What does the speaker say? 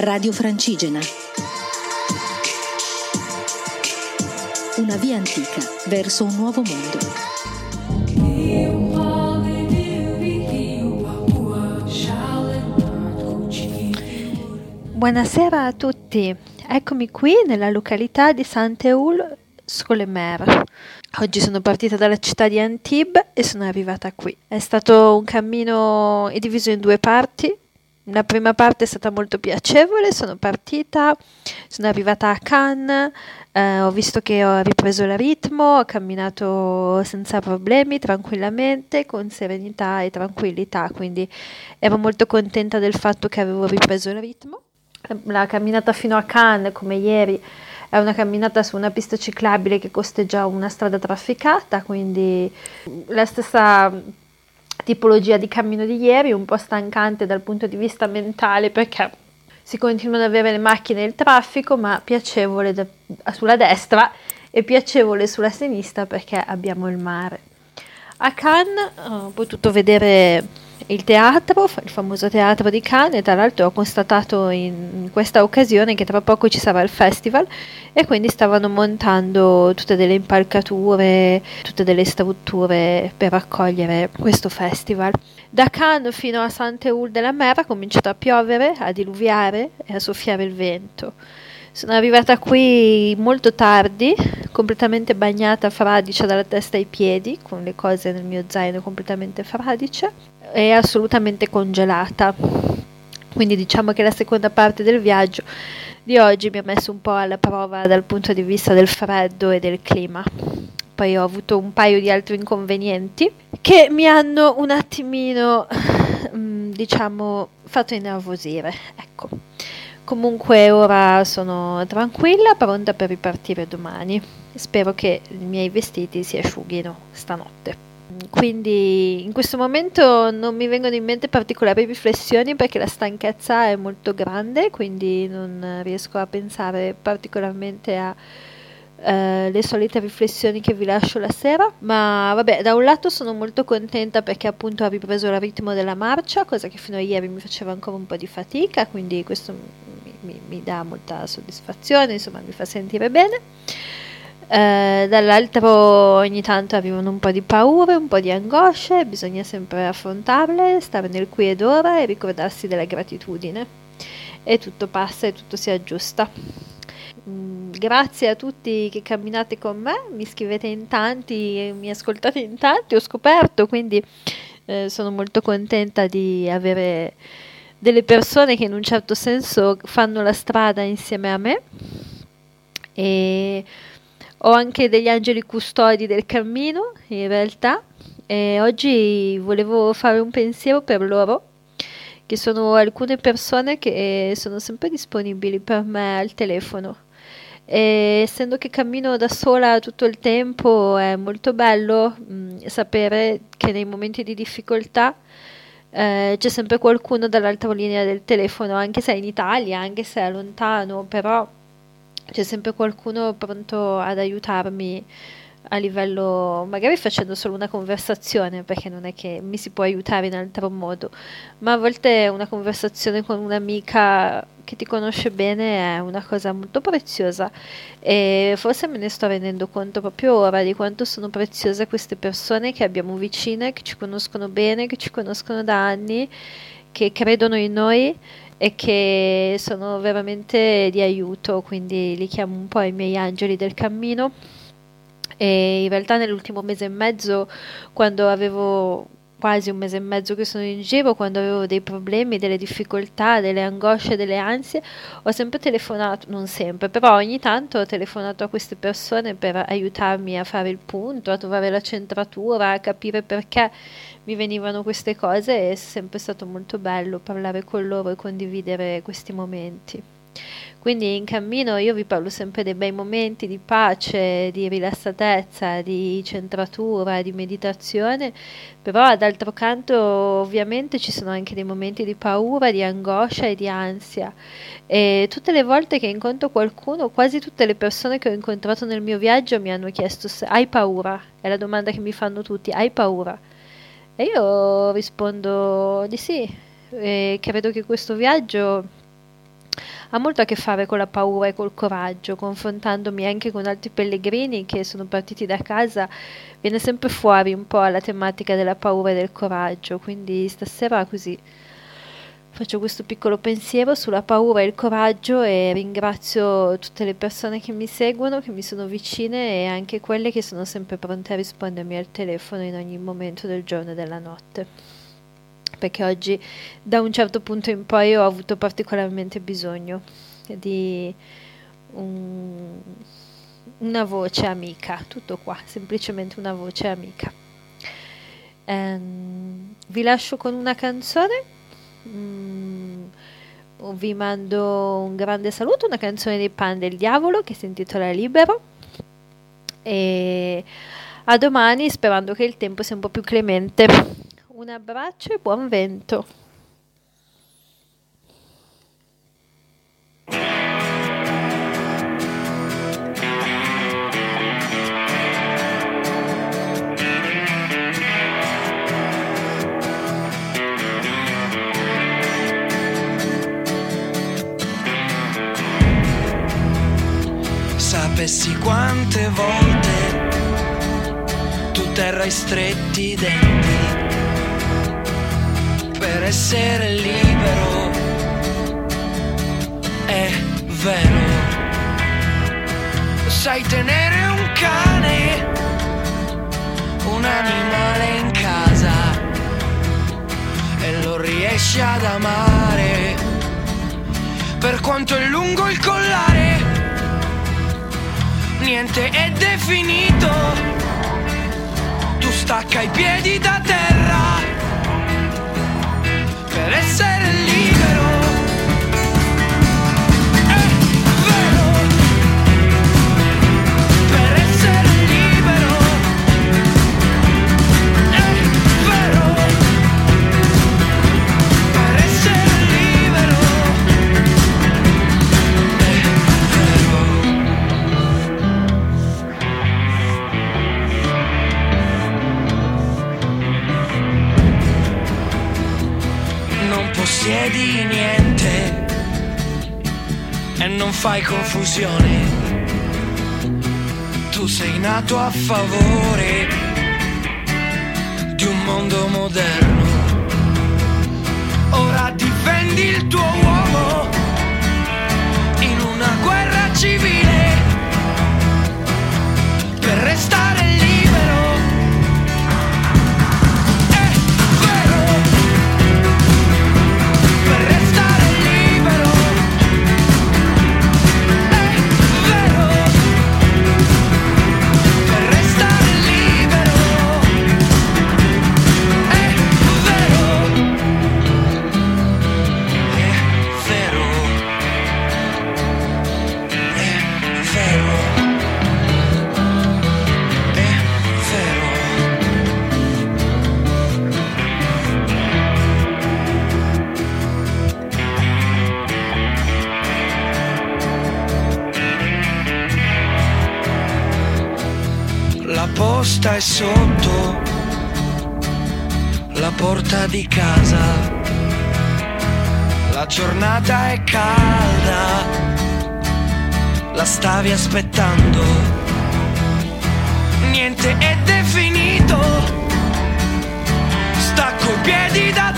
Radio Francigena. Una via antica verso un nuovo mondo. Buonasera a tutti, eccomi qui nella località di Saint-Eul Scolemer. Oggi sono partita dalla città di Antibes e sono arrivata qui. È stato un cammino diviso in due parti. La prima parte è stata molto piacevole, sono partita, sono arrivata a Cannes, eh, ho visto che ho ripreso il ritmo, ho camminato senza problemi, tranquillamente, con serenità e tranquillità, quindi ero molto contenta del fatto che avevo ripreso il ritmo. La camminata fino a Cannes, come ieri, è una camminata su una pista ciclabile che costeggia una strada trafficata, quindi la stessa tipologia di cammino di ieri, un po' stancante dal punto di vista mentale perché si continuano ad avere le macchine e il traffico, ma piacevole da, sulla destra e piacevole sulla sinistra perché abbiamo il mare. A Cannes ho potuto vedere il teatro, il famoso teatro di Cannes, tra l'altro ho constatato in questa occasione che tra poco ci sarà il festival e quindi stavano montando tutte delle impalcature, tutte delle strutture per accogliere questo festival. Da Cannes fino a Saint-Eul della Mer ha cominciato a piovere, a diluviare e a soffiare il vento. Sono arrivata qui molto tardi, completamente bagnata fradicia dalla testa ai piedi, con le cose nel mio zaino completamente fradice e assolutamente congelata. Quindi diciamo che la seconda parte del viaggio di oggi mi ha messo un po' alla prova dal punto di vista del freddo e del clima. Poi ho avuto un paio di altri inconvenienti che mi hanno un attimino, diciamo, fatto innervosire. Ecco. Comunque ora sono tranquilla, pronta per ripartire domani. Spero che i miei vestiti si asciughino stanotte. Quindi in questo momento non mi vengono in mente particolari riflessioni perché la stanchezza è molto grande, quindi non riesco a pensare particolarmente a Uh, le solite riflessioni che vi lascio la sera, ma vabbè, da un lato sono molto contenta perché appunto ho ripreso il ritmo della marcia, cosa che fino a ieri mi faceva ancora un po' di fatica, quindi questo mi, mi, mi dà molta soddisfazione, insomma mi fa sentire bene. Uh, dall'altro ogni tanto arrivano un po' di paure, un po' di angosce, bisogna sempre affrontarle, stare nel qui ed ora e ricordarsi della gratitudine. E tutto passa e tutto si aggiusta. Grazie a tutti che camminate con me, mi scrivete in tanti, mi ascoltate in tanti, ho scoperto, quindi eh, sono molto contenta di avere delle persone che in un certo senso fanno la strada insieme a me. E ho anche degli angeli custodi del cammino in realtà e oggi volevo fare un pensiero per loro che sono alcune persone che sono sempre disponibili per me al telefono. E essendo che cammino da sola tutto il tempo è molto bello mh, sapere che nei momenti di difficoltà eh, c'è sempre qualcuno dall'altra linea del telefono, anche se è in Italia, anche se è lontano, però c'è sempre qualcuno pronto ad aiutarmi a livello, magari facendo solo una conversazione, perché non è che mi si può aiutare in altro modo, ma a volte una conversazione con un'amica che ti conosce bene è una cosa molto preziosa. E forse me ne sto rendendo conto proprio ora di quanto sono preziose queste persone che abbiamo vicine, che ci conoscono bene, che ci conoscono da anni, che credono in noi e che sono veramente di aiuto, quindi li chiamo un po' i miei angeli del cammino. E in realtà nell'ultimo mese e mezzo, quando avevo quasi un mese e mezzo che sono in giro, quando avevo dei problemi, delle difficoltà, delle angosce, delle ansie, ho sempre telefonato, non sempre, però ogni tanto ho telefonato a queste persone per aiutarmi a fare il punto, a trovare la centratura, a capire perché mi venivano queste cose e è sempre stato molto bello parlare con loro e condividere questi momenti. Quindi in cammino io vi parlo sempre dei bei momenti di pace, di rilassatezza, di centratura, di meditazione, però d'altro canto ovviamente ci sono anche dei momenti di paura, di angoscia e di ansia. E tutte le volte che incontro qualcuno, quasi tutte le persone che ho incontrato nel mio viaggio mi hanno chiesto se hai paura? È la domanda che mi fanno tutti, hai paura? E io rispondo di sì, e credo che questo viaggio ha molto a che fare con la paura e col coraggio, confrontandomi anche con altri pellegrini che sono partiti da casa, viene sempre fuori un po' la tematica della paura e del coraggio, quindi stasera così faccio questo piccolo pensiero sulla paura e il coraggio e ringrazio tutte le persone che mi seguono, che mi sono vicine e anche quelle che sono sempre pronte a rispondermi al telefono in ogni momento del giorno e della notte. Perché oggi da un certo punto in poi ho avuto particolarmente bisogno di un, una voce amica, tutto qua, semplicemente una voce amica. Um, vi lascio con una canzone Mm, vi mando un grande saluto, una canzone dei Pan del Diavolo che si intitola Libero. E a domani sperando che il tempo sia un po' più clemente. Un abbraccio e buon vento. sapessi quante volte tu terrai stretti i denti per essere libero. È vero, sai tenere un cane, un animale in casa e lo riesci ad amare. Per quanto è lungo il collare niente è definito. Tu stacca i piedi da terra possiedi niente e non fai confusione. Tu sei nato a favore di un mondo moderno. Ora difendi il tuo posta è sotto la porta di casa. La giornata è calda, la stavi aspettando. Niente è definito, stacco i piedi da